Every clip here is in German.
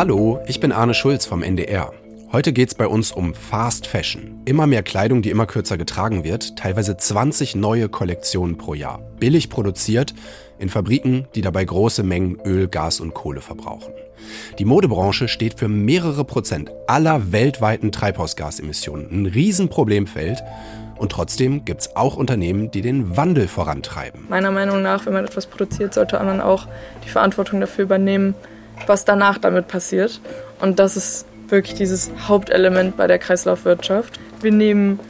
Hallo, ich bin Arne Schulz vom NDR. Heute geht es bei uns um Fast Fashion. Immer mehr Kleidung, die immer kürzer getragen wird, teilweise 20 neue Kollektionen pro Jahr. Billig produziert, in Fabriken, die dabei große Mengen Öl, Gas und Kohle verbrauchen. Die Modebranche steht für mehrere Prozent aller weltweiten Treibhausgasemissionen. Ein Riesenproblemfeld. Und trotzdem gibt es auch Unternehmen, die den Wandel vorantreiben. Meiner Meinung nach, wenn man etwas produziert, sollte man auch die Verantwortung dafür übernehmen, was danach damit passiert. Und das ist wirklich dieses Hauptelement bei der Kreislaufwirtschaft. Wir nehmen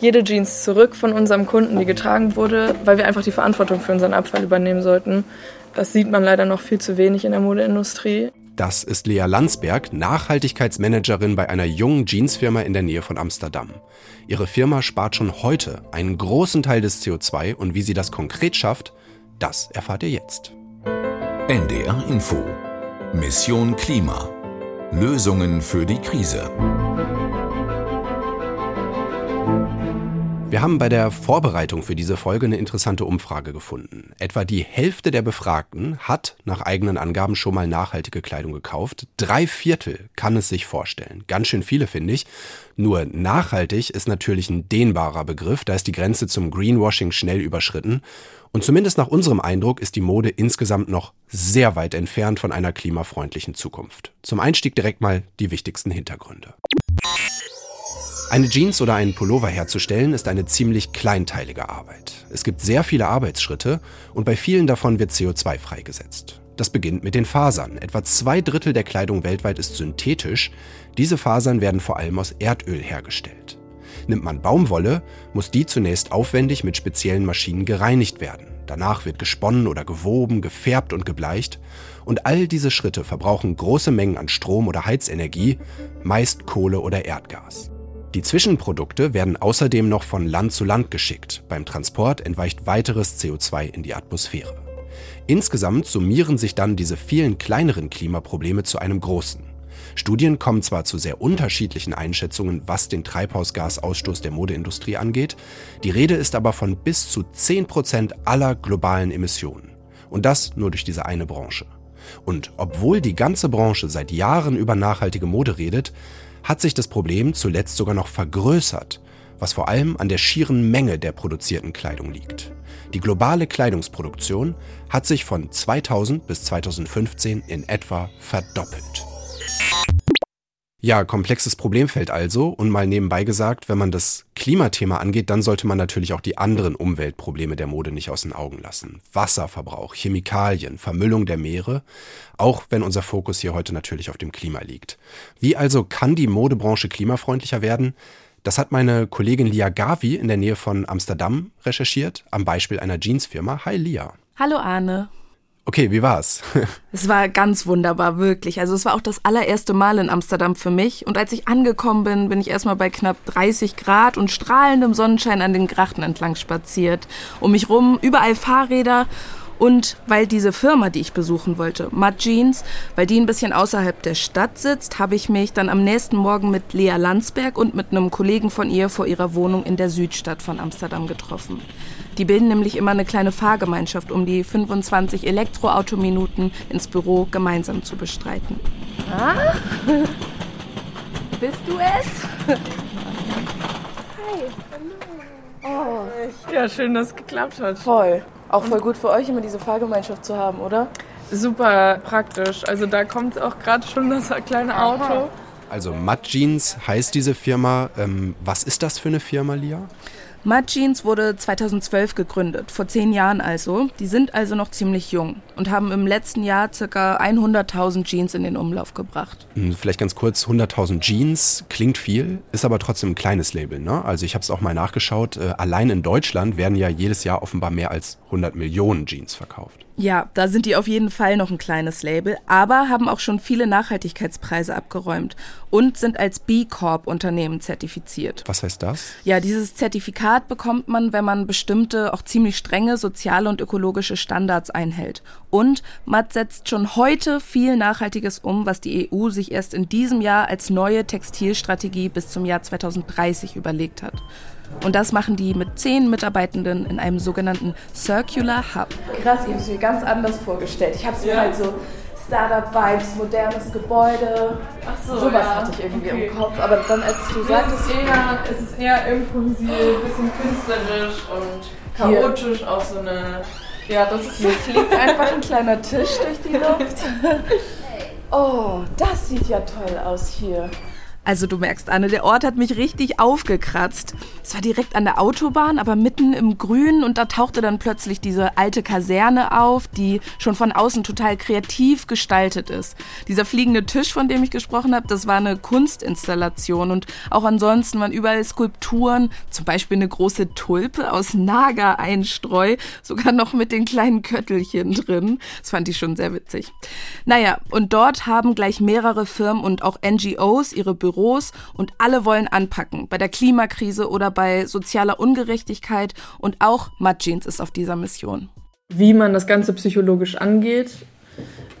jede Jeans zurück von unserem Kunden, die getragen wurde, weil wir einfach die Verantwortung für unseren Abfall übernehmen sollten. Das sieht man leider noch viel zu wenig in der Modeindustrie. Das ist Lea Landsberg, Nachhaltigkeitsmanagerin bei einer jungen Jeansfirma in der Nähe von Amsterdam. Ihre Firma spart schon heute einen großen Teil des CO2 und wie sie das konkret schafft, das erfahrt ihr jetzt. NDR Info Mission Klima Lösungen für die Krise. Wir haben bei der Vorbereitung für diese Folge eine interessante Umfrage gefunden. Etwa die Hälfte der Befragten hat nach eigenen Angaben schon mal nachhaltige Kleidung gekauft. Drei Viertel kann es sich vorstellen. Ganz schön viele, finde ich. Nur nachhaltig ist natürlich ein dehnbarer Begriff. Da ist die Grenze zum Greenwashing schnell überschritten. Und zumindest nach unserem Eindruck ist die Mode insgesamt noch sehr weit entfernt von einer klimafreundlichen Zukunft. Zum Einstieg direkt mal die wichtigsten Hintergründe. Eine Jeans oder einen Pullover herzustellen ist eine ziemlich kleinteilige Arbeit. Es gibt sehr viele Arbeitsschritte und bei vielen davon wird CO2 freigesetzt. Das beginnt mit den Fasern. Etwa zwei Drittel der Kleidung weltweit ist synthetisch. Diese Fasern werden vor allem aus Erdöl hergestellt. Nimmt man Baumwolle, muss die zunächst aufwendig mit speziellen Maschinen gereinigt werden. Danach wird gesponnen oder gewoben, gefärbt und gebleicht. Und all diese Schritte verbrauchen große Mengen an Strom oder Heizenergie, meist Kohle oder Erdgas. Die Zwischenprodukte werden außerdem noch von Land zu Land geschickt. Beim Transport entweicht weiteres CO2 in die Atmosphäre. Insgesamt summieren sich dann diese vielen kleineren Klimaprobleme zu einem großen. Studien kommen zwar zu sehr unterschiedlichen Einschätzungen, was den Treibhausgasausstoß der Modeindustrie angeht, die Rede ist aber von bis zu 10% aller globalen Emissionen. Und das nur durch diese eine Branche. Und obwohl die ganze Branche seit Jahren über nachhaltige Mode redet, hat sich das Problem zuletzt sogar noch vergrößert, was vor allem an der schieren Menge der produzierten Kleidung liegt. Die globale Kleidungsproduktion hat sich von 2000 bis 2015 in etwa verdoppelt. Ja, komplexes Problemfeld also. Und mal nebenbei gesagt, wenn man das Klimathema angeht, dann sollte man natürlich auch die anderen Umweltprobleme der Mode nicht aus den Augen lassen. Wasserverbrauch, Chemikalien, Vermüllung der Meere, auch wenn unser Fokus hier heute natürlich auf dem Klima liegt. Wie also kann die Modebranche klimafreundlicher werden? Das hat meine Kollegin Lia Gavi in der Nähe von Amsterdam recherchiert, am Beispiel einer Jeansfirma. Hi Lia. Hallo Arne. Okay, wie war's? es war ganz wunderbar, wirklich. Also es war auch das allererste Mal in Amsterdam für mich. Und als ich angekommen bin, bin ich erstmal bei knapp 30 Grad und strahlendem Sonnenschein an den Grachten entlang spaziert. Um mich rum überall Fahrräder. Und weil diese Firma, die ich besuchen wollte, Mud Jeans, weil die ein bisschen außerhalb der Stadt sitzt, habe ich mich dann am nächsten Morgen mit Lea Landsberg und mit einem Kollegen von ihr vor ihrer Wohnung in der Südstadt von Amsterdam getroffen. Die bilden nämlich immer eine kleine Fahrgemeinschaft, um die 25 Elektroautominuten ins Büro gemeinsam zu bestreiten. Ah? Bist du es? Hi. Oh. Ja, schön, dass es geklappt hat. Voll. Auch voll gut für euch, immer diese Fahrgemeinschaft zu haben, oder? Super praktisch. Also da kommt auch gerade schon das kleine Auto. Also Mud Jeans heißt diese Firma. Ähm, was ist das für eine Firma, Lia? Mud Jeans wurde 2012 gegründet, vor zehn Jahren also. Die sind also noch ziemlich jung und haben im letzten Jahr ca. 100.000 Jeans in den Umlauf gebracht. Hm, vielleicht ganz kurz, 100.000 Jeans klingt viel, ist aber trotzdem ein kleines Label. Ne? Also ich habe es auch mal nachgeschaut, äh, allein in Deutschland werden ja jedes Jahr offenbar mehr als 100 Millionen Jeans verkauft. Ja, da sind die auf jeden Fall noch ein kleines Label, aber haben auch schon viele Nachhaltigkeitspreise abgeräumt und sind als B Corp Unternehmen zertifiziert. Was heißt das? Ja, dieses Zertifikat bekommt man, wenn man bestimmte, auch ziemlich strenge soziale und ökologische Standards einhält. Und Matt setzt schon heute viel Nachhaltiges um, was die EU sich erst in diesem Jahr als neue Textilstrategie bis zum Jahr 2030 überlegt hat. Und das machen die mit zehn Mitarbeitenden in einem sogenannten Circular Hub. Krass, ich habe es mir ganz anders vorgestellt. Ich habe es mir halt so Startup-Vibes, modernes Gebäude. Ach so, Sowas ja. hatte ich irgendwie Okay. im Kopf. Aber dann, als du Es sagtest, ist, eher, es ist eher impulsiv, bisschen künstlerisch und chaotisch auf so eine. Ja, das ist hier fliegt einfach ein kleiner Tisch durch die Luft. Oh, das sieht ja toll aus hier. Also du merkst, Anne, der Ort hat mich richtig aufgekratzt. Es war direkt an der Autobahn, aber mitten im Grün und da tauchte dann plötzlich diese alte Kaserne auf, die schon von außen total kreativ gestaltet ist. Dieser fliegende Tisch, von dem ich gesprochen habe, das war eine Kunstinstallation und auch ansonsten waren überall Skulpturen, zum Beispiel eine große Tulpe aus Nager-Einstreu, sogar noch mit den kleinen Köttelchen drin. Das fand ich schon sehr witzig. Naja, und dort haben gleich mehrere Firmen und auch NGOs ihre Büros und alle wollen anpacken. Bei der Klimakrise oder bei sozialer Ungerechtigkeit und auch Mud Jeans ist auf dieser Mission. Wie man das Ganze psychologisch angeht,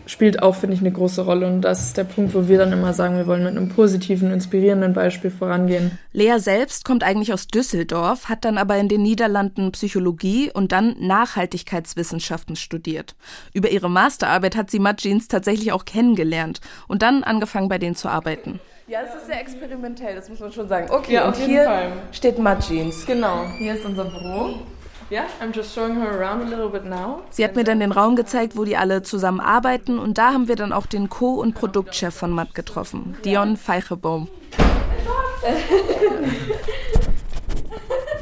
spielt auch, finde ich, eine große Rolle. Und das ist der Punkt, wo wir dann immer sagen, wir wollen mit einem positiven, inspirierenden Beispiel vorangehen. Lea selbst kommt eigentlich aus Düsseldorf, hat dann aber in den Niederlanden Psychologie und dann Nachhaltigkeitswissenschaften studiert. Über ihre Masterarbeit hat sie Mud Jeans tatsächlich auch kennengelernt und dann angefangen bei denen zu arbeiten. Ja, das ist sehr experimentell, das muss man schon sagen. Okay, Ja, und auf jeden hier Fall. steht Mud Jeans. Genau, hier ist unser Büro. Ja, I'm just showing her around a little bit now. Sie hat mir dann den Raum gezeigt, wo die alle zusammen arbeiten und da haben wir dann auch den Co- und Produktchef von Mud getroffen, Dion Feichebaum.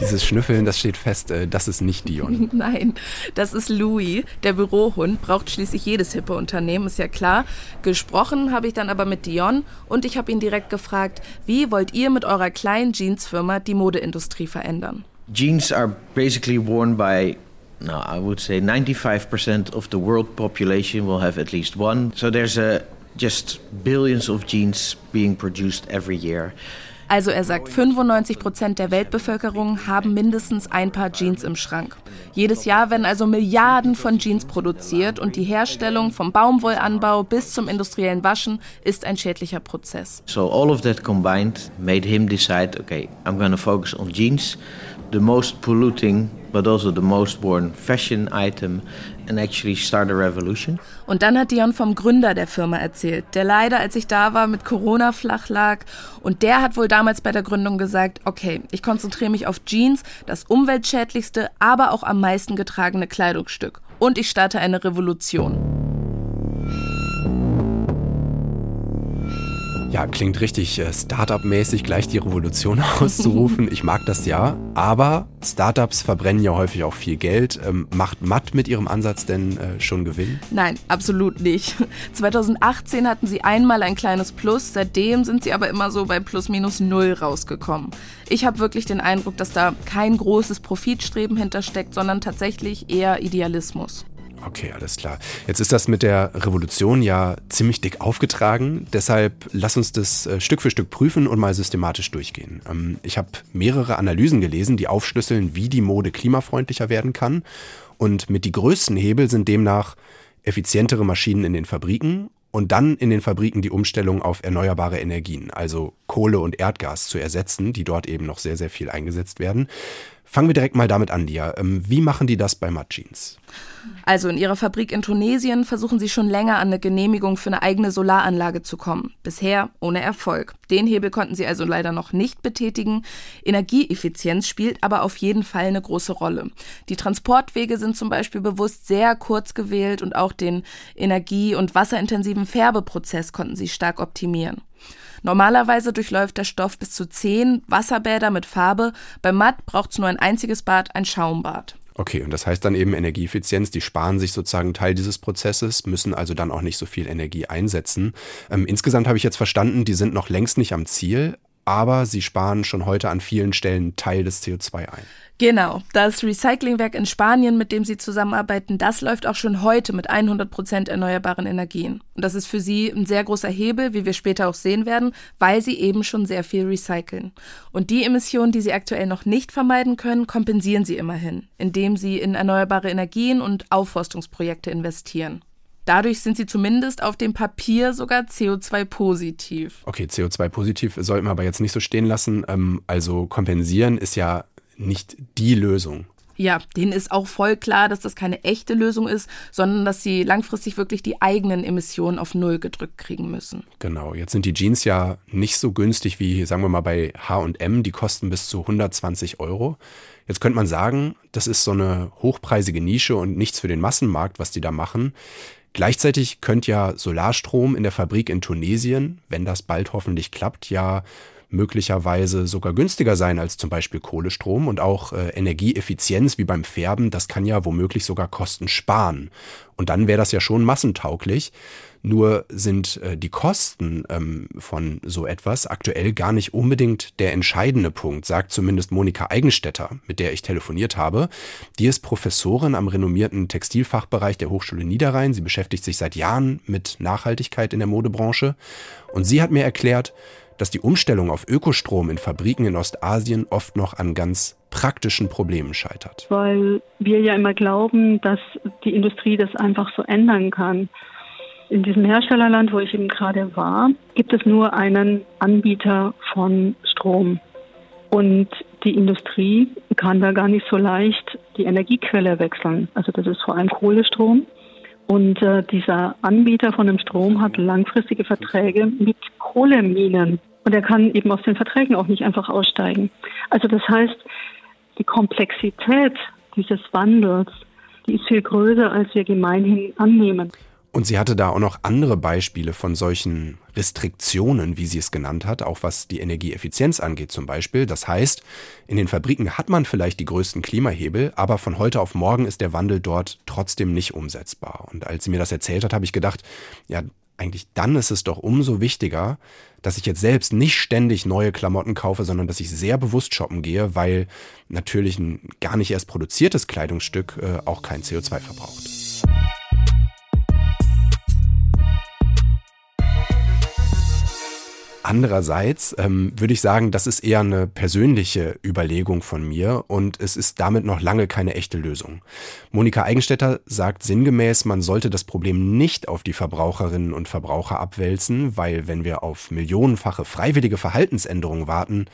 Dieses Schnüffeln, das steht fest, äh, das ist nicht Dion. Nein, das ist Louis, der Bürohund, braucht schließlich jedes hippe Unternehmen, ist ja klar. Gesprochen habe ich dann aber mit Dion und ich habe ihn direkt gefragt, wie wollt ihr mit eurer kleinen Jeansfirma die Modeindustrie verändern? Jeans are basically worn by, no, I would say 95% of the world population will have at least one. So there's a, just billions of jeans being produced every year. Also er sagt, 95 Prozent der Weltbevölkerung haben mindestens ein Paar Jeans im Schrank. Jedes Jahr werden also Milliarden von Jeans produziert und die Herstellung vom Baumwollanbau bis zum industriellen Waschen ist ein schädlicher Prozess. So all of that combined made him decide, okay, I'm going to focus on jeans, the most polluting but also the most worn fashion item Und dann hat Dion vom Gründer der Firma erzählt, der leider, als ich da war, mit Corona flach lag. Und der hat wohl damals bei der Gründung gesagt, okay, ich konzentriere mich auf Jeans, das umweltschädlichste, aber auch am meisten getragene Kleidungsstück. Und ich starte eine Revolution. Ja, klingt richtig äh, Startup-mäßig, gleich die Revolution auszurufen. Ich mag das ja. Aber Startups verbrennen ja häufig auch viel Geld. Ähm, macht Matt mit ihrem Ansatz denn äh, schon Gewinn? Nein, absolut nicht. 2018 hatten sie einmal ein kleines Plus, seitdem sind sie aber immer so bei plus minus null rausgekommen. Ich habe wirklich den Eindruck, dass da kein großes Profitstreben hintersteckt, sondern tatsächlich eher Idealismus. Okay, alles klar. Jetzt ist das mit der Revolution ja ziemlich dick aufgetragen. Deshalb lass uns das äh, Stück für Stück prüfen und mal systematisch durchgehen. Ähm, ich habe mehrere Analysen gelesen, die aufschlüsseln, wie die Mode klimafreundlicher werden kann. Und mit die größten Hebel sind demnach effizientere Maschinen in den Fabriken und dann in den Fabriken die Umstellung auf erneuerbare Energien, also Kohle und Erdgas zu ersetzen, die dort eben noch sehr, sehr viel eingesetzt werden. Fangen wir direkt mal damit an, Lia. Ähm, Wie machen die das bei Mud Jeans? Also in ihrer Fabrik in Tunesien versuchen sie schon länger an eine Genehmigung für eine eigene Solaranlage zu kommen. Bisher ohne Erfolg. Den Hebel konnten sie also leider noch nicht betätigen. Energieeffizienz spielt aber auf jeden Fall eine große Rolle. Die Transportwege sind zum Beispiel bewusst sehr kurz gewählt und auch den energie- und wasserintensiven Färbeprozess konnten sie stark optimieren. Normalerweise durchläuft der Stoff bis zu zehn Wasserbäder mit Farbe. Beim Matt braucht es nur ein einziges Bad, ein Schaumbad. Okay, und das heißt dann eben Energieeffizienz, die sparen sich sozusagen Teil dieses Prozesses, müssen also dann auch nicht so viel Energie einsetzen. Ähm, insgesamt habe ich jetzt verstanden, die sind noch längst nicht am Ziel, aber sie sparen schon heute an vielen Stellen Teil des CO2 ein. Genau, das Recyclingwerk in Spanien, mit dem sie zusammenarbeiten, das läuft auch schon heute mit 100 Prozent erneuerbaren Energien. Und das ist für sie ein sehr großer Hebel, wie wir später auch sehen werden, weil sie eben schon sehr viel recyceln. Und die Emissionen, die sie aktuell noch nicht vermeiden können, kompensieren sie immerhin, indem sie in erneuerbare Energien und Aufforstungsprojekte investieren. Dadurch sind sie zumindest auf dem Papier sogar CO2-positiv. Okay, CO2-positiv sollten wir aber jetzt nicht so stehen lassen. Ähm, also kompensieren ist ja nicht die Lösung. Ja, denen ist auch voll klar, dass das keine echte Lösung ist, sondern dass sie langfristig wirklich die eigenen Emissionen auf Null gedrückt kriegen müssen. Genau, jetzt sind die Jeans ja nicht so günstig wie, sagen wir mal, bei HM. Die kosten bis zu 120 Euro. Jetzt könnte man sagen, das ist so eine hochpreisige Nische und nichts für den Massenmarkt, was die da machen. Gleichzeitig könnte ja Solarstrom in der Fabrik in Tunesien, wenn das bald hoffentlich klappt, ja möglicherweise sogar günstiger sein als zum Beispiel Kohlestrom und auch äh, Energieeffizienz wie beim Färben, das kann ja womöglich sogar Kosten sparen. Und dann wäre das ja schon massentauglich. Nur sind äh, die Kosten ähm, von so etwas aktuell gar nicht unbedingt der entscheidende Punkt, sagt zumindest Monika Eigenstädter, mit der ich telefoniert habe. Die ist Professorin am renommierten Textilfachbereich der Hochschule Niederrhein. Sie beschäftigt sich seit Jahren mit Nachhaltigkeit in der Modebranche. Und sie hat mir erklärt, dass die Umstellung auf Ökostrom in Fabriken in Ostasien oft noch an ganz praktischen Problemen scheitert. Weil wir ja immer glauben, dass die Industrie das einfach so ändern kann. In diesem Herstellerland, wo ich eben gerade war, gibt es nur einen Anbieter von Strom. Und die Industrie kann da gar nicht so leicht die Energiequelle wechseln. Also das ist vor allem Kohlestrom. Und äh, dieser Anbieter von dem Strom hat langfristige Verträge mit Kohleminen. Und er kann eben aus den Verträgen auch nicht einfach aussteigen. Also das heißt, die Komplexität dieses Wandels, die ist viel größer, als wir gemeinhin annehmen. Und sie hatte da auch noch andere Beispiele von solchen Restriktionen, wie sie es genannt hat, auch was die Energieeffizienz angeht zum Beispiel. Das heißt, in den Fabriken hat man vielleicht die größten Klimahebel, aber von heute auf morgen ist der Wandel dort trotzdem nicht umsetzbar. Und als sie mir das erzählt hat, habe ich gedacht, ja, eigentlich dann ist es doch umso wichtiger, dass ich jetzt selbst nicht ständig neue Klamotten kaufe, sondern dass ich sehr bewusst shoppen gehe, weil natürlich ein gar nicht erst produziertes Kleidungsstück äh, auch kein CO2 verbraucht. Andererseits ähm, würde ich sagen, das ist eher eine persönliche Überlegung von mir und es ist damit noch lange keine echte Lösung. Monika Eigenstädter sagt sinngemäß, man sollte das Problem nicht auf die Verbraucherinnen und Verbraucher abwälzen, weil wenn wir auf millionenfache freiwillige Verhaltensänderungen warten,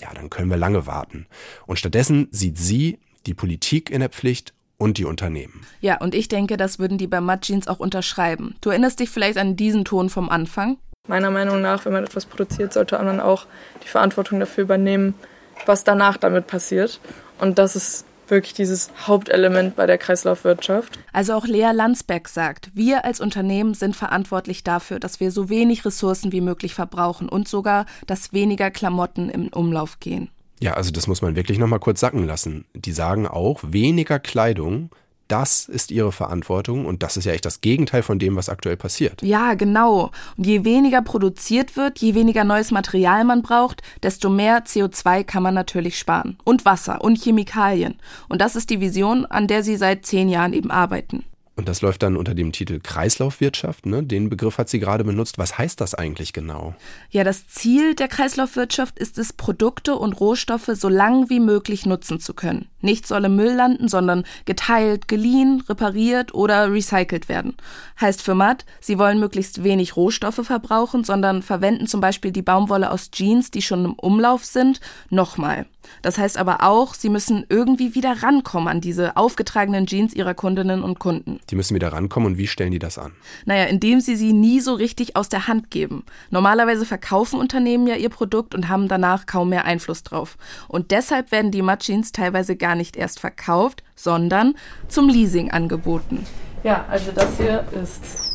ja, dann können wir lange warten. Und stattdessen sieht sie die Politik in der Pflicht und die Unternehmen. Ja, und ich denke, das würden die bei Mud Jeans auch unterschreiben. Du erinnerst dich vielleicht an diesen Ton vom Anfang? Meiner Meinung nach, wenn man etwas produziert, sollte man auch die Verantwortung dafür übernehmen, was danach damit passiert. Und das ist wirklich dieses Hauptelement bei der Kreislaufwirtschaft. Also auch Lea Landsberg sagt, wir als Unternehmen sind verantwortlich dafür, dass wir so wenig Ressourcen wie möglich verbrauchen und sogar, dass weniger Klamotten im Umlauf gehen. Ja, also das muss man wirklich nochmal kurz sacken lassen. Die sagen auch, weniger Kleidung das ist ihre Verantwortung und das ist ja echt das Gegenteil von dem, was aktuell passiert. Ja, genau. Und je weniger produziert wird, je weniger neues Material man braucht, desto mehr CO2 kann man natürlich sparen. Und Wasser und Chemikalien. Und das ist die Vision, an der sie seit zehn Jahren eben arbeiten. Und das läuft dann unter dem Titel Kreislaufwirtschaft. Ne? Den Begriff hat sie gerade benutzt. Was heißt das eigentlich genau? Ja, das Ziel der Kreislaufwirtschaft ist es, Produkte und Rohstoffe so lang wie möglich nutzen zu können. Nicht soll im Müll landen, sondern geteilt, geliehen, repariert oder recycelt werden. Heißt für Matt, sie wollen möglichst wenig Rohstoffe verbrauchen, sondern verwenden zum Beispiel die Baumwolle aus Jeans, die schon im Umlauf sind, nochmal. Das heißt aber auch, sie müssen irgendwie wieder rankommen an diese aufgetragenen Jeans ihrer Kundinnen und Kunden. Die müssen wieder rankommen und wie stellen die das an? Naja, indem sie sie nie so richtig aus der Hand geben. Normalerweise verkaufen Unternehmen ja ihr Produkt und haben danach kaum mehr Einfluss drauf. Und deshalb werden die Mud Jeans teilweise gar nicht erst verkauft, sondern zum Leasing angeboten. Ja, also das hier ist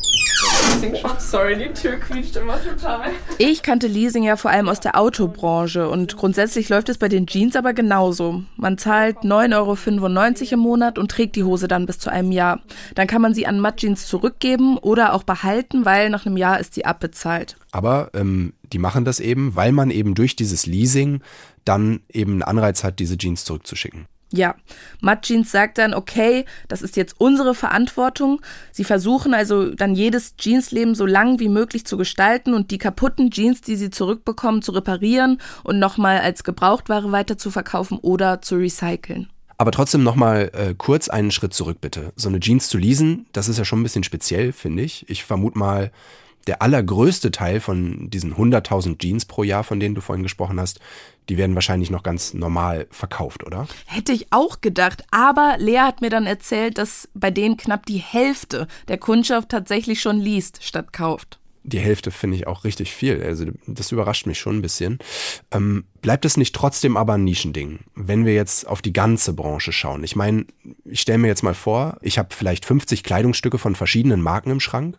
Sorry, die Tür quietscht immer total. Ich kannte Leasing ja vor allem aus der Autobranche und grundsätzlich läuft es bei den Jeans aber genauso. Man zahlt 9,95 Euro im Monat und trägt die Hose dann bis zu einem Jahr. Dann kann man sie an Mud Jeans zurückgeben oder auch behalten, weil nach einem Jahr ist sie abbezahlt. Aber ähm, die machen das eben, weil man eben durch dieses Leasing dann eben einen Anreiz hat, diese Jeans zurückzuschicken. Ja, Mud Jeans sagt dann, okay, das ist jetzt unsere Verantwortung. Sie versuchen also dann jedes Jeansleben so lang wie möglich zu gestalten und die kaputten Jeans, die sie zurückbekommen, zu reparieren und nochmal als Gebrauchtware weiter zu verkaufen oder zu recyceln. Aber trotzdem nochmal äh, kurz einen Schritt zurück bitte. So eine Jeans zu leasen, das ist ja schon ein bisschen speziell, finde ich. Ich vermute mal, der allergrößte Teil von diesen 100.000 Jeans pro Jahr, von denen du vorhin gesprochen hast, die werden wahrscheinlich noch ganz normal verkauft, oder? Hätte ich auch gedacht. Aber Lea hat mir dann erzählt, dass bei denen knapp die Hälfte der Kundschaft tatsächlich schon liest statt kauft. Die Hälfte finde ich auch richtig viel. Also das überrascht mich schon ein bisschen. Ähm, bleibt es nicht trotzdem aber ein Nischending, wenn wir jetzt auf die ganze Branche schauen? Ich meine, ich stelle mir jetzt mal vor, ich habe vielleicht 50 Kleidungsstücke von verschiedenen Marken im Schrank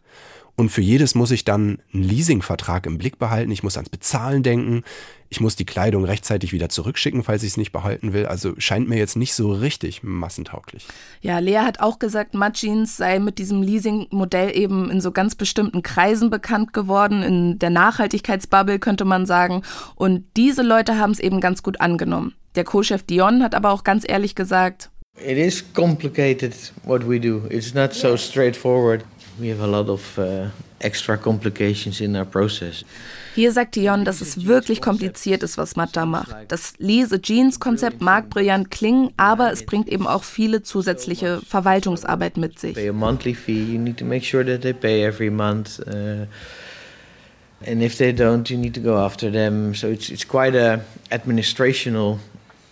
und für jedes muss ich dann einen Leasingvertrag im Blick behalten. Ich muss ans Bezahlen denken. Ich muss die Kleidung rechtzeitig wieder zurückschicken, falls ich es nicht behalten will. Also scheint mir jetzt nicht so richtig massentauglich. Ja, Lea hat auch gesagt, Mud Jeans sei mit diesem Leasing-Modell eben in so ganz bestimmten Kreisen bekannt geworden, in der Nachhaltigkeitsbubble könnte man sagen. Und diese Leute haben es eben ganz gut angenommen. Der Co-Chef Dion hat aber auch ganz ehrlich gesagt, It is complicated what we do. It's not so straightforward. We have a lot of uh, extra complications in our process. Hier sagt Dion, dass es wirklich kompliziert ist, was Matt da macht. Das Lise Jeans Konzept mag brillant klingen, aber es bringt eben auch viele zusätzliche Verwaltungsarbeit mit sich. Pay a monthly fee. You need to make sure that they pay every month. Uh, and if they don't, you need to go after them. So it's it's quite a administrational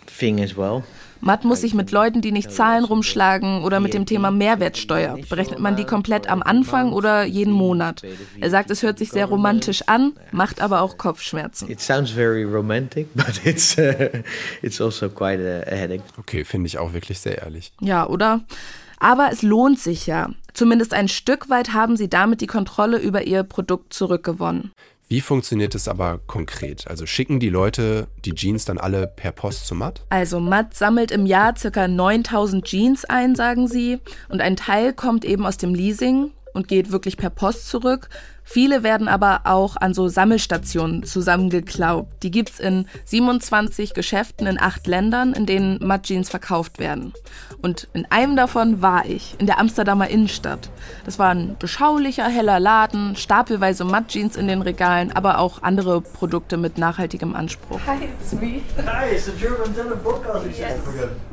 thing as well. Matt muss sich mit Leuten, die nicht zahlen, rumschlagen oder mit dem Thema Mehrwertsteuer. Berechnet man die komplett am Anfang oder jeden Monat? Er sagt, es hört sich sehr romantisch an, macht aber auch Kopfschmerzen. It sounds very romantic, but it's uh, also quite a, a headache. Okay, finde ich auch wirklich sehr ehrlich. Ja, oder? Aber es lohnt sich ja. Zumindest ein Stück weit haben sie damit die Kontrolle über ihr Produkt zurückgewonnen. Wie funktioniert es aber konkret? Also schicken die Leute die Jeans dann alle per Post zu Matt? Also Matt sammelt im Jahr ca. 9000 Jeans ein, sagen sie. Und ein Teil kommt eben aus dem Leasing und geht wirklich per Post zurück. Viele werden aber auch an so Sammelstationen zusammengeklaut. Die gibt's in 27 Geschäften in acht Ländern, in denen Mud Jeans verkauft werden. Und in einem davon war ich, in der Amsterdamer Innenstadt. Das war ein beschaulicher, heller Laden, stapelweise Mud Jeans in den Regalen, aber auch andere Produkte mit nachhaltigem Anspruch. Hi, it's me. Hi, it's the German Dinner Broadcasting System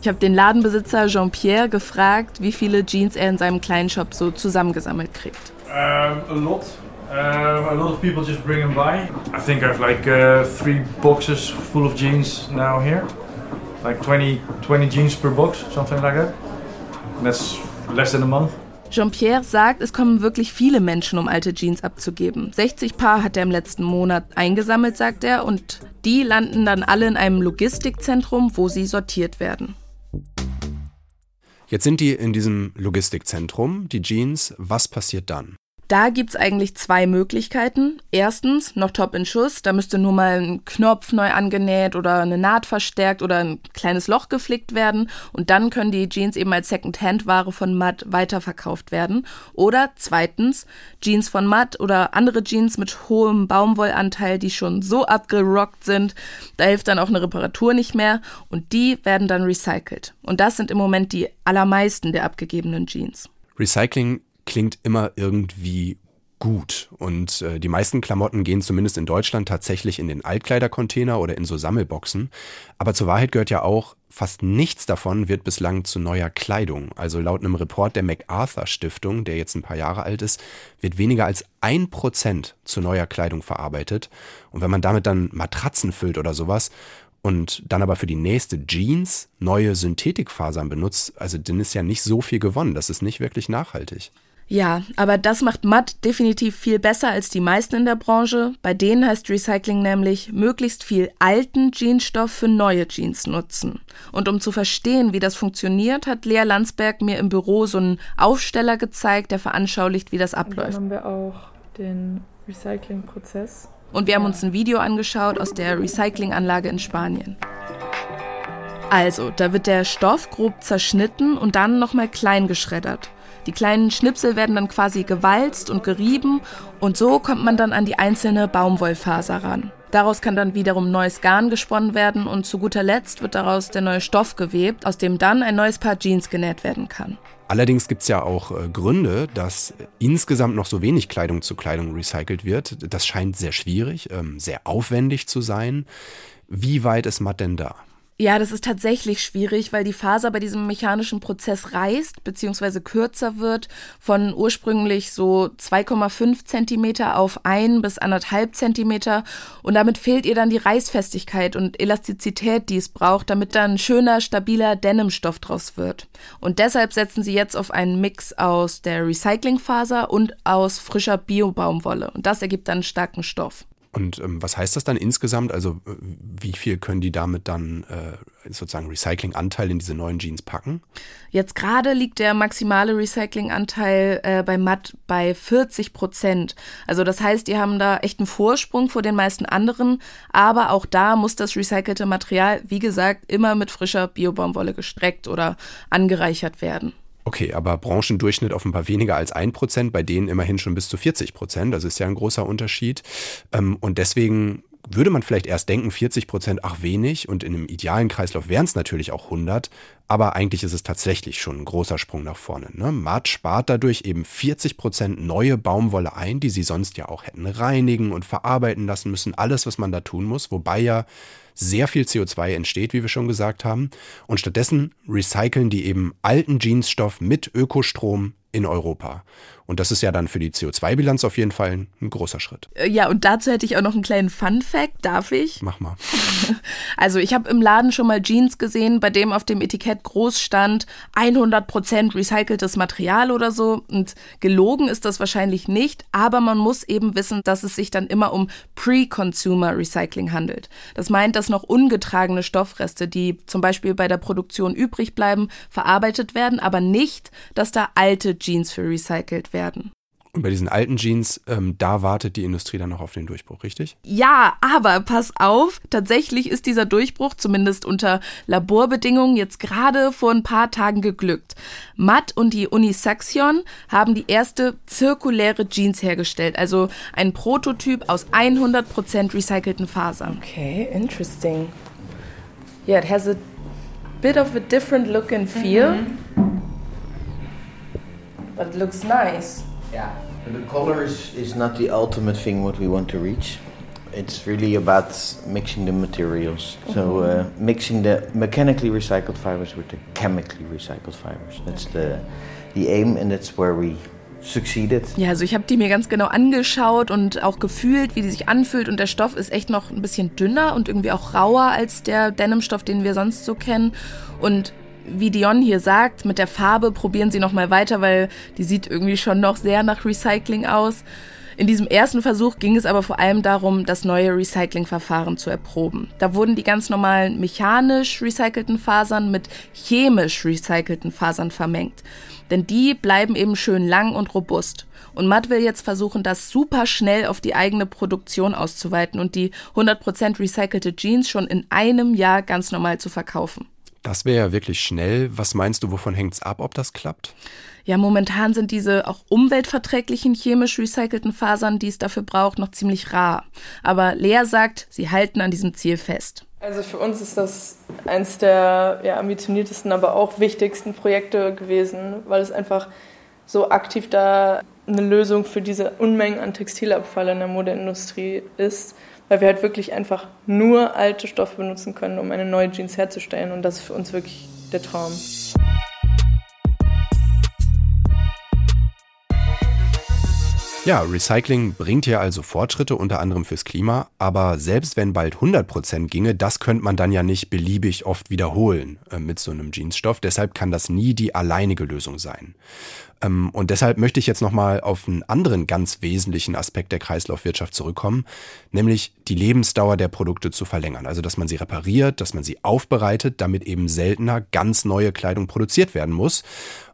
Ich habe den Ladenbesitzer Jean-Pierre gefragt, wie viele Jeans er in seinem kleinen Shop so zusammengesammelt kriegt. Um, a lot. Um, a lot of people just bring them by. I think I've like uh, three boxes full of jeans now here. Like 20, 20 jeans per box, something like that. And that's less than a month. Jean-Pierre sagt, es kommen wirklich viele Menschen, um alte Jeans abzugeben. 60 Paar hat er im letzten Monat eingesammelt, sagt er, und die landen dann alle in einem Logistikzentrum, wo sie sortiert werden. Jetzt sind die in diesem Logistikzentrum, die Jeans. Was passiert dann? Da gibt's eigentlich zwei Möglichkeiten. Erstens, noch top in Schuss, da müsste nur mal ein Knopf neu angenäht oder eine Naht verstärkt oder ein kleines Loch geflickt werden und dann können die Jeans eben als Second-Hand-Ware von Matt weiterverkauft werden. Oder zweitens, Jeans von Matt oder andere Jeans mit hohem Baumwollanteil, die schon so abgerockt sind, da hilft dann auch eine Reparatur nicht mehr und die werden dann recycelt. Und das sind im Moment die allermeisten der abgegebenen Jeans. Recycling klingt immer irgendwie gut. Und äh, die meisten Klamotten gehen zumindest in Deutschland tatsächlich in den Altkleidercontainer oder in so Sammelboxen. Aber zur Wahrheit gehört ja auch, fast nichts davon wird bislang zu neuer Kleidung. Also laut einem Report der MacArthur Stiftung, der jetzt ein paar Jahre alt ist, wird weniger als ein Prozent zu neuer Kleidung verarbeitet. Und wenn man damit dann Matratzen füllt oder sowas und dann aber für die nächste Jeans neue Synthetikfasern benutzt, also dann ist ja nicht so viel gewonnen. Das ist nicht wirklich nachhaltig. Ja, aber das macht Matt definitiv viel besser als die meisten in der Branche. Bei denen heißt Recycling nämlich möglichst viel alten Jeansstoff für neue Jeans nutzen. Und um zu verstehen, wie das funktioniert, hat Lea Landsberg mir im Büro so einen Aufsteller gezeigt, der veranschaulicht, wie das abläuft. Dann haben wir auch den Recyclingprozess. Und wir haben uns ein Video angeschaut aus der Recyclinganlage in Spanien. Also, da wird der Stoff grob zerschnitten und dann nochmal klein geschreddert. Die kleinen Schnipsel werden dann quasi gewalzt und gerieben und so kommt man dann an die einzelne Baumwollfaser ran. Daraus kann dann wiederum neues Garn gesponnen werden und zu guter Letzt wird daraus der neue Stoff gewebt, aus dem dann ein neues Paar Jeans genäht werden kann. Allerdings gibt es ja auch äh, Gründe, dass insgesamt noch so wenig Kleidung zu Kleidung recycelt wird. Das scheint sehr schwierig, ähm, sehr aufwendig zu sein. Wie weit ist Matt denn da? Ja, das ist tatsächlich schwierig, weil die Faser bei diesem mechanischen Prozess reißt bzw. kürzer wird von ursprünglich so 2,5 Zentimeter auf 1 bis 1,5 Zentimeter und damit fehlt ihr dann die Reißfestigkeit und Elastizität, die es braucht, damit dann schöner, stabiler Denimstoff draus wird. Und deshalb setzen sie jetzt auf einen Mix aus der Recyclingfaser und aus frischer Biobaumwolle und das ergibt dann starken Stoff. Und ähm, was heißt das dann insgesamt? Also äh, wie viel können die damit dann äh, sozusagen Recyclinganteil in diese neuen Jeans packen? Jetzt gerade liegt der maximale Recyclinganteil äh, bei Matt bei 40 Prozent. Also das heißt, die haben da echt einen Vorsprung vor den meisten anderen. Aber auch da muss das recycelte Material, wie gesagt, immer mit frischer Biobaumwolle gestreckt oder angereichert werden. Okay, aber Branchendurchschnitt offenbar weniger als ein Prozent, bei denen immerhin schon bis zu 40 Prozent. Das ist ja ein großer Unterschied. Ähm, und deswegen würde man vielleicht erst denken, 40 Prozent, ach wenig. Und in einem idealen Kreislauf wären es natürlich auch 100. Aber eigentlich ist es tatsächlich schon ein großer Sprung nach vorne. Ne? Matt spart dadurch eben 40 Prozent neue Baumwolle ein, die sie sonst ja auch hätten reinigen und verarbeiten lassen müssen. Alles, was man da tun muss. Wobei ja sehr viel CO2 entsteht, wie wir schon gesagt haben. Und stattdessen recyceln die eben alten Jeansstoff mit Ökostrom in Europa. Und das ist ja dann für die CO2-Bilanz auf jeden Fall ein, großer Schritt. Äh, ja, und dazu hätte ich auch noch einen kleinen Fun-Fact. Darf ich? Mach mal. Also, ich habe im Laden schon mal Jeans gesehen, bei dem auf dem Etikett groß stand 100% recyceltes Material oder so. Und gelogen ist das wahrscheinlich nicht, aber man muss eben wissen, dass es sich dann immer um Pre-Consumer Recycling handelt. Das meint, dass noch ungetragene Stoffreste, die zum Beispiel bei der Produktion übrig bleiben, verarbeitet werden, aber nicht, dass da alte Jeans für recycelt werden. Und bei diesen alten Jeans, ähm, da wartet die Industrie dann noch auf den Durchbruch, richtig? Ja, aber pass auf, tatsächlich ist dieser Durchbruch zumindest unter Laborbedingungen jetzt gerade vor ein paar Tagen geglückt. Matt und die Uni Saxion haben die erste zirkuläre Jeans hergestellt, also ein Prototyp aus 100% recycelten Fasern. Okay, interesting. Yeah, it has a bit of a different look and feel. Mhm. But it looks nice. Yeah. The color is, is not the ultimate thing what we want to reach. It's really about mixing the materials. Mm -hmm. So uh, mixing the mechanically recycled fibers with the chemically recycled fibers. That's the the aim, and that's where we succeeded. Ja, also ich habe die mir ganz genau angeschaut und auch gefühlt, wie die sich anfühlt. Und der Stoff ist echt noch ein bisschen dünner und irgendwie auch rauer als der Denimstoff, den wir sonst so kennen. Und wie Dion hier sagt, mit der Farbe probieren sie nochmal weiter, weil die sieht irgendwie schon noch sehr nach Recycling aus. In diesem ersten Versuch ging es aber vor allem darum, das neue Recyclingverfahren zu erproben. Da wurden die ganz normalen mechanisch recycelten Fasern mit chemisch recycelten Fasern vermengt. Denn die bleiben eben schön lang und robust. Und Matt will jetzt versuchen, das super schnell auf die eigene Produktion auszuweiten und die 100% recycelte Jeans schon in einem Jahr ganz normal zu verkaufen. Das wäre ja wirklich schnell. Was meinst du, wovon hängt es ab, ob das klappt? Ja, momentan sind diese auch umweltverträglichen chemisch recycelten Fasern, die es dafür braucht, noch ziemlich rar. Aber Lea sagt, sie halten an diesem Ziel fest. Also für uns ist das eines der ja, ambitioniertesten, aber auch wichtigsten Projekte gewesen, weil es einfach so aktiv da eine Lösung für diese Unmengen an Textilabfall in der Modeindustrie ist weil wir halt wirklich einfach nur alte Stoffe benutzen können, um eine neue Jeans herzustellen. Und das ist für uns wirklich der Traum. Ja, Recycling bringt ja also Fortschritte, unter anderem fürs Klima, aber selbst wenn bald 100% ginge, das könnte man dann ja nicht beliebig oft wiederholen äh, mit so einem Jeansstoff. Deshalb kann das nie die alleinige Lösung sein. Ähm, und deshalb möchte ich jetzt nochmal auf einen anderen ganz wesentlichen Aspekt der Kreislaufwirtschaft zurückkommen, nämlich die Lebensdauer der Produkte zu verlängern. Also, dass man sie repariert, dass man sie aufbereitet, damit eben seltener ganz neue Kleidung produziert werden muss.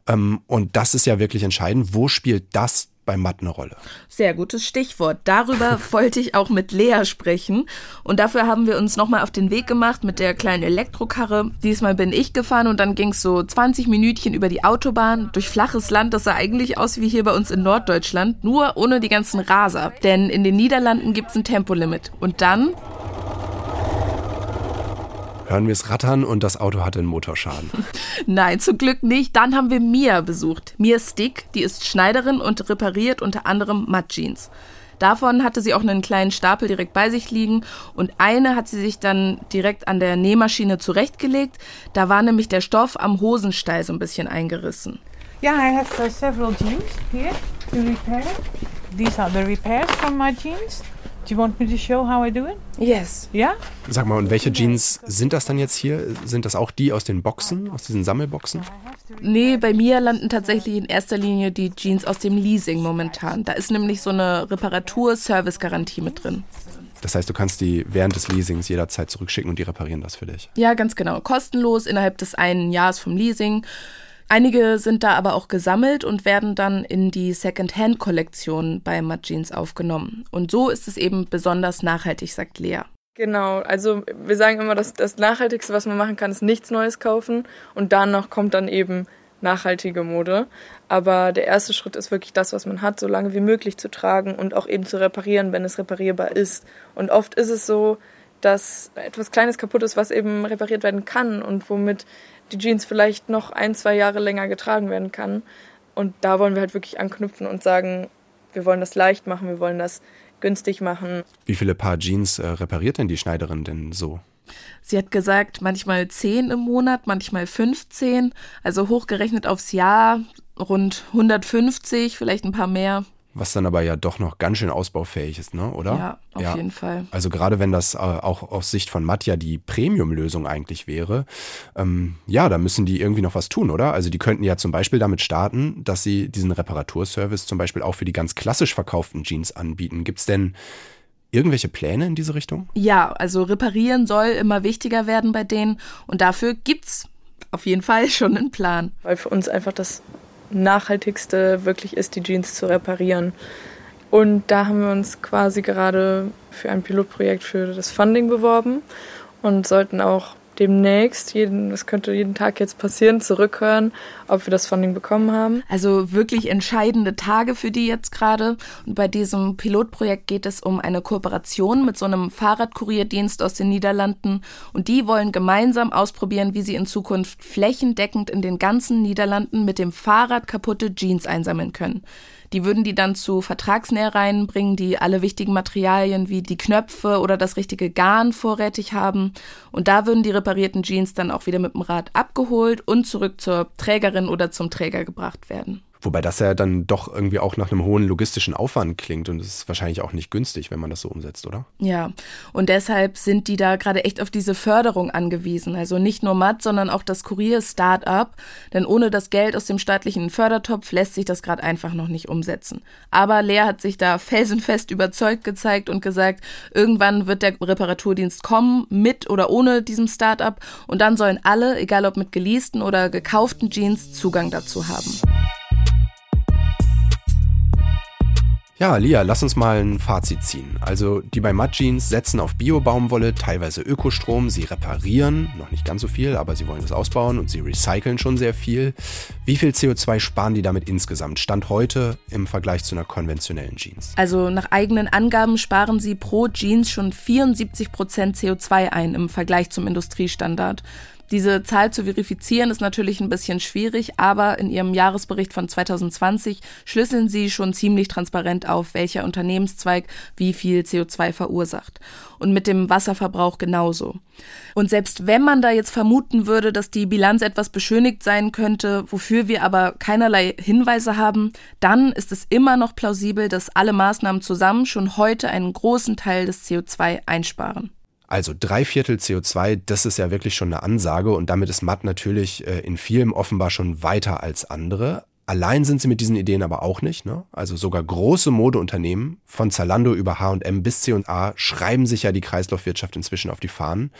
Ähm, und das ist ja wirklich entscheidend. Wo spielt das bei Matt eine Rolle. Sehr gutes Stichwort. Darüber wollte ich auch mit Lea sprechen. Und dafür haben wir uns nochmal auf den Weg gemacht mit der kleinen Elektrokarre. Diesmal bin ich gefahren und dann ging es so 20 Minütchen über die Autobahn durch flaches Land. Das sah eigentlich aus wie hier bei uns in Norddeutschland, nur ohne die ganzen Raser. Denn in den Niederlanden gibt es ein Tempolimit. Und dann hören wir es rattern und das Auto hatte einen Motorschaden. Nein, zum Glück nicht. Dann haben wir Mia besucht. Mia Stick, die ist Schneiderin und repariert unter anderem Matt-Jeans. Davon hatte sie auch einen kleinen Stapel direkt bei sich liegen und eine hat sie sich dann direkt an der Nähmaschine zurechtgelegt. Da war nämlich der Stoff am Hosenstall so ein bisschen eingerissen. Yeah, I have uh, several jeans here to repair. These are the repairs from my jeans. Do you want me to show how I do it? Yes. Yeah? Sag mal, und welche Jeans sind das dann jetzt hier? Sind das auch die aus den Boxen, aus diesen Sammelboxen? Nee, bei mir landen tatsächlich in erster Linie die Jeans aus dem Leasing momentan. Da ist nämlich so eine Reparatur-Service-Garantie mit drin. Das heißt, du kannst die während des Leasings jederzeit zurückschicken und die reparieren das für dich. Ja, ganz genau. Kostenlos innerhalb des einen Jahres vom Leasing. Einige sind da aber auch gesammelt und werden dann in die Second-Hand-Kollektion bei Mud Jeans aufgenommen. Und so ist es eben besonders nachhaltig, sagt Lea. Genau, also wir sagen immer, dass das Nachhaltigste, was man machen kann, ist nichts Neues kaufen und danach kommt dann eben nachhaltige Mode. Aber der erste Schritt ist wirklich das, was man hat, so lange wie möglich zu tragen und auch eben zu reparieren, wenn es reparierbar ist. Und oft ist es so, dass etwas Kleines kaputt ist, was eben repariert werden kann und womit die Jeans vielleicht noch ein, zwei Jahre länger getragen werden kann. Und da wollen wir halt wirklich anknüpfen und sagen, wir wollen das leicht machen, wir wollen das günstig machen. Wie viele Paar Jeans äh, repariert denn die Schneiderin denn so? Sie hat gesagt, manchmal 10 im Monat, manchmal 15, also hochgerechnet aufs Jahr rund 150, vielleicht ein paar mehr. Was dann aber ja doch noch ganz schön ausbaufähig ist, ne? oder? Ja, auf jeden Fall. Also gerade wenn das äh, auch aus Sicht von Matja die Premium-Lösung eigentlich wäre, ähm, ja, da müssen die irgendwie noch was tun, oder? Also die könnten ja zum Beispiel damit starten, dass sie diesen Reparaturservice zum Beispiel auch für die ganz klassisch verkauften Jeans anbieten. Gibt es denn irgendwelche Pläne in diese Richtung? Ja, also reparieren soll immer wichtiger werden bei denen und dafür gibt's auf jeden Fall schon einen Plan. Weil für uns einfach das nachhaltigste wirklich ist, die Jeans zu reparieren. Und da haben wir uns quasi gerade für ein Pilotprojekt für das Funding beworben und sollten auch demnächst, jeden, das könnte jeden Tag jetzt passieren, zurückhören, ob wir das Funding bekommen haben. Also wirklich entscheidende Tage für die jetzt gerade. Und bei diesem Pilotprojekt geht es um eine Kooperation mit so einem Fahrradkurierdienst aus den Niederlanden. Und die wollen gemeinsam ausprobieren, wie sie in Zukunft flächendeckend in den ganzen Niederlanden mit dem Fahrrad kaputte Jeans einsammeln können. Die würden die dann zu Vertragsnähereien bringen, die alle wichtigen Materialien wie die Knöpfe oder das richtige Garn vorrätig haben. Und da würden die reparierten Jeans dann auch wieder mit dem Rad abgeholt und zurück zur Trägerin oder zum Träger gebracht werden. Wobei das ja dann doch irgendwie auch nach einem hohen logistischen Aufwand klingt und es ist wahrscheinlich auch nicht günstig, wenn man das so umsetzt, oder? Ja, und deshalb sind die da gerade echt auf diese Förderung angewiesen. Also nicht nur Matt, sondern auch das Kurier-Startup. Denn ohne das Geld aus dem staatlichen Fördertopf lässt sich das gerade einfach noch nicht umsetzen. Aber Lea hat sich da felsenfest überzeugt gezeigt und gesagt, irgendwann wird der Reparaturdienst kommen, mit oder ohne diesem Startup. Und dann sollen alle, egal ob mit geleasten oder gekauften Jeans, Zugang dazu haben. Ja, Lia, lass uns mal ein Fazit ziehen. Also die bei Mud Jeans setzen auf Bio-Baumwolle, teilweise Ökostrom, sie reparieren, noch nicht ganz so viel, aber sie wollen das ausbauen und sie recyceln schon sehr viel. Wie viel CO2 sparen die damit insgesamt? Stand heute im Vergleich zu einer konventionellen Jeans. Also nach eigenen Angaben sparen sie pro Jeans schon 74 Prozent CO2 ein im Vergleich zum Industriestandard. Diese Zahl zu verifizieren ist natürlich ein bisschen schwierig, aber in ihrem Jahresbericht von 2020 schlüsseln sie schon ziemlich transparent auf, welcher Unternehmenszweig wie viel CO2 verursacht. Und mit dem Wasserverbrauch genauso. Und selbst wenn man da jetzt vermuten würde, dass die Bilanz etwas beschönigt sein könnte, wofür wir aber keinerlei Hinweise haben, dann ist es immer noch plausibel, dass alle Maßnahmen zusammen schon heute einen großen Teil des CO2 einsparen. Also drei Viertel CO2, das ist ja wirklich schon eine Ansage und damit ist Matt natürlich äh, in vielem offenbar schon weiter als andere. Allein sind sie mit diesen Ideen aber auch nicht. Ne? Also sogar große Modeunternehmen, von Zalando über H&M bis C&A, schreiben sich ja die Kreislaufwirtschaft inzwischen auf die Fahnen.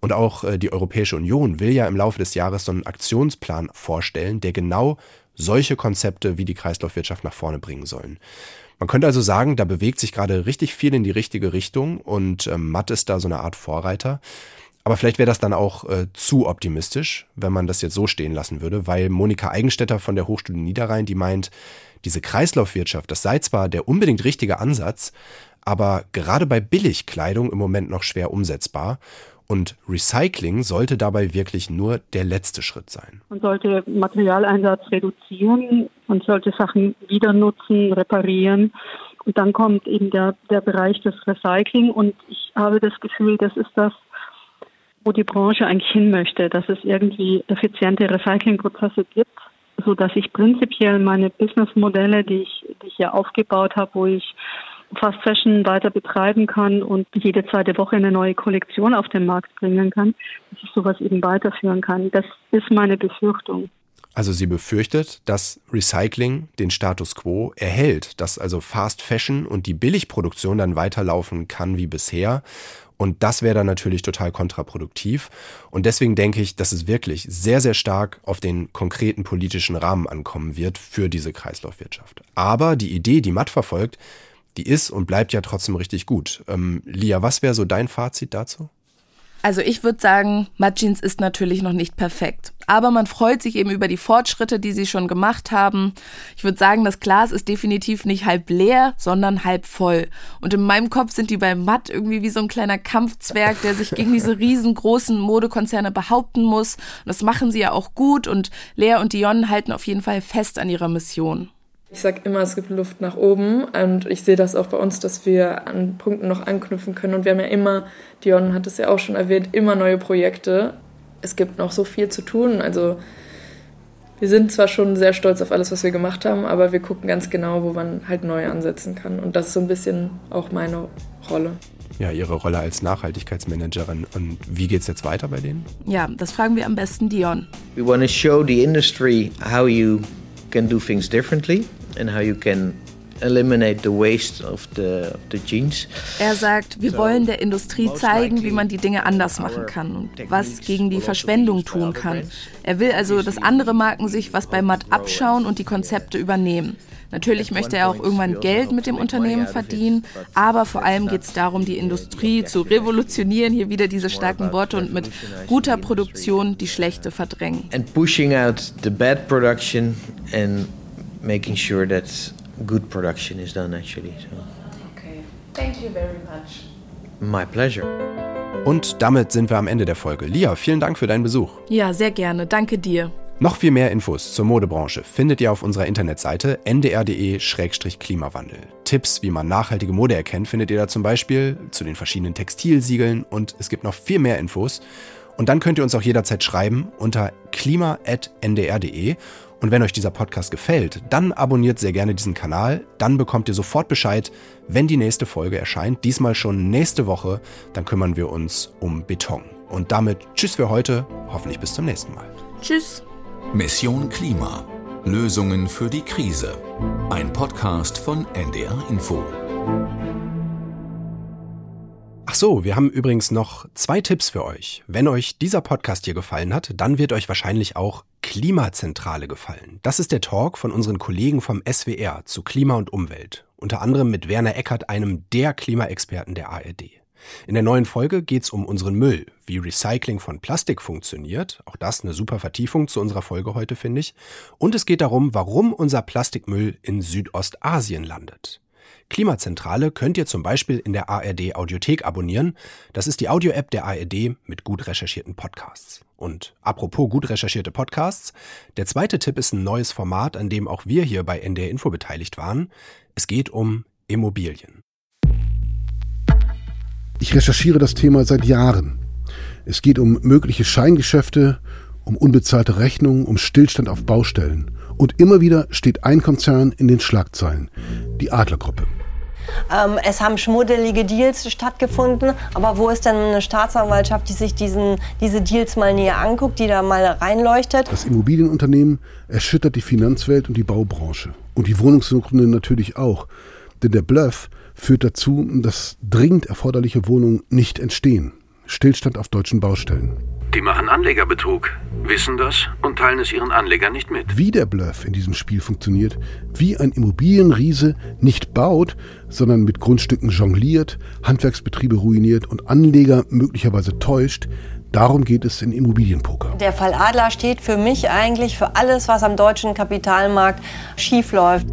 Und auch äh, die Europäische Union will ja im Laufe des Jahres so einen Aktionsplan vorstellen, der genau solche Konzepte wie die Kreislaufwirtschaft nach vorne bringen sollen. Man könnte also sagen, da bewegt sich gerade richtig viel in die richtige Richtung und ähm, Matt ist da so eine Art Vorreiter. Aber vielleicht wäre das dann auch äh, zu optimistisch, wenn man das jetzt so stehen lassen würde, weil Monika Eigenstädter von der Hochschule Niederrhein, die meint, diese Kreislaufwirtschaft, das sei zwar der unbedingt richtige Ansatz, aber gerade bei Billigkleidung im Moment noch schwer umsetzbar. Und Recycling sollte dabei wirklich nur der letzte Schritt sein. Man sollte Materialeinsatz reduzieren, man sollte Sachen wieder nutzen, reparieren Und dann kommt eben der, der Bereich des Recycling und ich habe das Gefühl, das ist das, wo die Branche eigentlich hin möchte, dass es irgendwie effiziente Recyclingprozesse gibt, so dass ich prinzipiell meine Businessmodelle, die ich, die ich ja aufgebaut habe, wo ich Fast Fashion weiter betreiben kann und jede zweite Woche eine neue Kollektion auf den Markt bringen kann, dass ich sowas eben weiterführen kann. Das ist meine Befürchtung. Also sie befürchtet, dass Recycling den Status quo erhält, dass also Fast Fashion und die Billigproduktion dann weiterlaufen kann wie bisher. Und das wäre dann natürlich total kontraproduktiv. Und deswegen denke ich, dass es wirklich sehr, sehr stark auf den konkreten politischen Rahmen ankommen wird für diese Kreislaufwirtschaft. Aber die Idee, die Matt verfolgt, die ist und bleibt ja trotzdem richtig gut. Ähm, Lia, was wäre so dein Fazit dazu? Also ich würde sagen, Mudjeans ist natürlich noch nicht perfekt. Aber man freut sich eben über die Fortschritte, die sie schon gemacht haben. Ich würde sagen, das Glas ist definitiv nicht halb leer, sondern halb voll. Und in meinem Kopf sind die bei Matt irgendwie wie so ein kleiner Kampfzwerg, der sich gegen diese riesengroßen Modekonzerne behaupten muss. Und das machen sie ja auch gut und Lea und Dion halten auf jeden Fall fest an ihrer Mission. Ich sage immer, es gibt Luft nach oben und ich sehe das auch bei uns, dass wir an Punkten noch anknüpfen können. Und wir haben ja immer, Dion hat es ja auch schon erwähnt, immer neue Projekte. Es gibt noch so viel zu tun. Also wir sind zwar schon sehr stolz auf alles, was wir gemacht haben, aber wir gucken ganz genau, wo man halt neu ansetzen kann. Und das ist so ein bisschen auch meine Rolle. Ja, Ihre Rolle als Nachhaltigkeitsmanagerin. Und wie geht es jetzt weiter bei denen? Ja, das fragen wir am besten Dion. We want to show the industry how you can do things differently and how you can eliminate the waste of the, the jeans. Er sagt, wir wollen der Industrie zeigen, wie man die Dinge anders machen kann und was gegen die Verschwendung tun kann. Er will also, dass andere Marken sich was bei Matt abschauen und die Konzepte übernehmen. Natürlich möchte er auch irgendwann Geld mit dem Unternehmen verdienen, aber vor allem geht es darum, die Industrie zu revolutionieren, hier wieder diese starken Worte und mit guter Produktion die schlechte verdrängen. And pushing out the bad production and making sure that good production is done actually. So. Okay. Thank you very much. My pleasure. Und damit sind wir am Ende der Folge. Lia, vielen Dank für deinen Besuch. Ja, sehr gerne. Danke dir. Noch viel mehr Infos zur Modebranche findet ihr auf unserer Internetseite ndr.de-klimawandel. Tipps, wie man nachhaltige Mode erkennt, findet ihr da zum Beispiel zu den verschiedenen Textilsiegeln und es gibt noch viel mehr Infos. Und dann könnt ihr uns auch jederzeit schreiben unter klima.ndr.de. Und wenn euch dieser Podcast gefällt, dann abonniert sehr gerne diesen Kanal. Dann bekommt ihr sofort Bescheid, wenn die nächste Folge erscheint. Diesmal schon nächste Woche. Dann kümmern wir uns um Beton. Und damit tschüss für heute. Hoffentlich bis zum nächsten Mal. Tschüss. Mission Klima. Lösungen für die Krise. Ein Podcast von NDR Info. Ach so, wir haben übrigens noch zwei Tipps für euch. Wenn euch dieser Podcast hier gefallen hat, dann wird euch wahrscheinlich auch Klimazentrale gefallen. Das ist der Talk von unseren Kollegen vom SWR zu Klima und Umwelt. Unter anderem mit Werner Eckert, einem der Klimaexperten der ARD. In der neuen Folge geht's um unseren Müll, wie Recycling von Plastik funktioniert. Auch das eine super Vertiefung zu unserer Folge heute, finde ich. Und es geht darum, warum unser Plastikmüll in Südostasien landet. Klimazentrale könnt ihr zum Beispiel in der ARD Audiothek abonnieren. Das ist die Audio-App der ARD mit gut recherchierten Podcasts. Und apropos gut recherchierte Podcasts, der zweite Tipp ist ein neues Format, an dem auch wir hier bei NDR Info beteiligt waren. Es geht um Immobilien. Ich recherchiere das Thema seit Jahren. Es geht um mögliche Scheingeschäfte, um unbezahlte Rechnungen, um Stillstand auf Baustellen. Und immer wieder steht ein Konzern in den Schlagzeilen, die Adlergruppe. Ähm, es haben schmuddelige Deals stattgefunden, aber wo ist denn eine Staatsanwaltschaft, die sich diesen, diese Deals mal näher anguckt, die da mal reinleuchtet? Das Immobilienunternehmen erschüttert die Finanzwelt und die Baubranche. Und die Wohnungssuchenden natürlich auch. Denn der Bluff führt dazu, dass dringend erforderliche Wohnungen nicht entstehen. Stillstand auf deutschen Baustellen. Die machen Anlegerbetrug, wissen das und teilen es ihren Anlegern nicht mit. Wie der Bluff in diesem Spiel funktioniert, wie ein Immobilienriese nicht baut, sondern mit Grundstücken jongliert, Handwerksbetriebe ruiniert und Anleger möglicherweise täuscht, darum geht es in Immobilienpoker. Der Fall Adler steht für mich eigentlich für alles, was am deutschen Kapitalmarkt schiefläuft.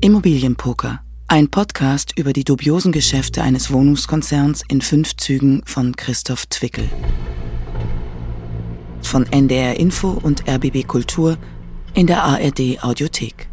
Immobilienpoker. Ein Podcast über die dubiosen Geschäfte eines Wohnungskonzerns in fünf Zügen von Christoph Zwickel von NDR Info und RBB Kultur in der ARD Audiothek.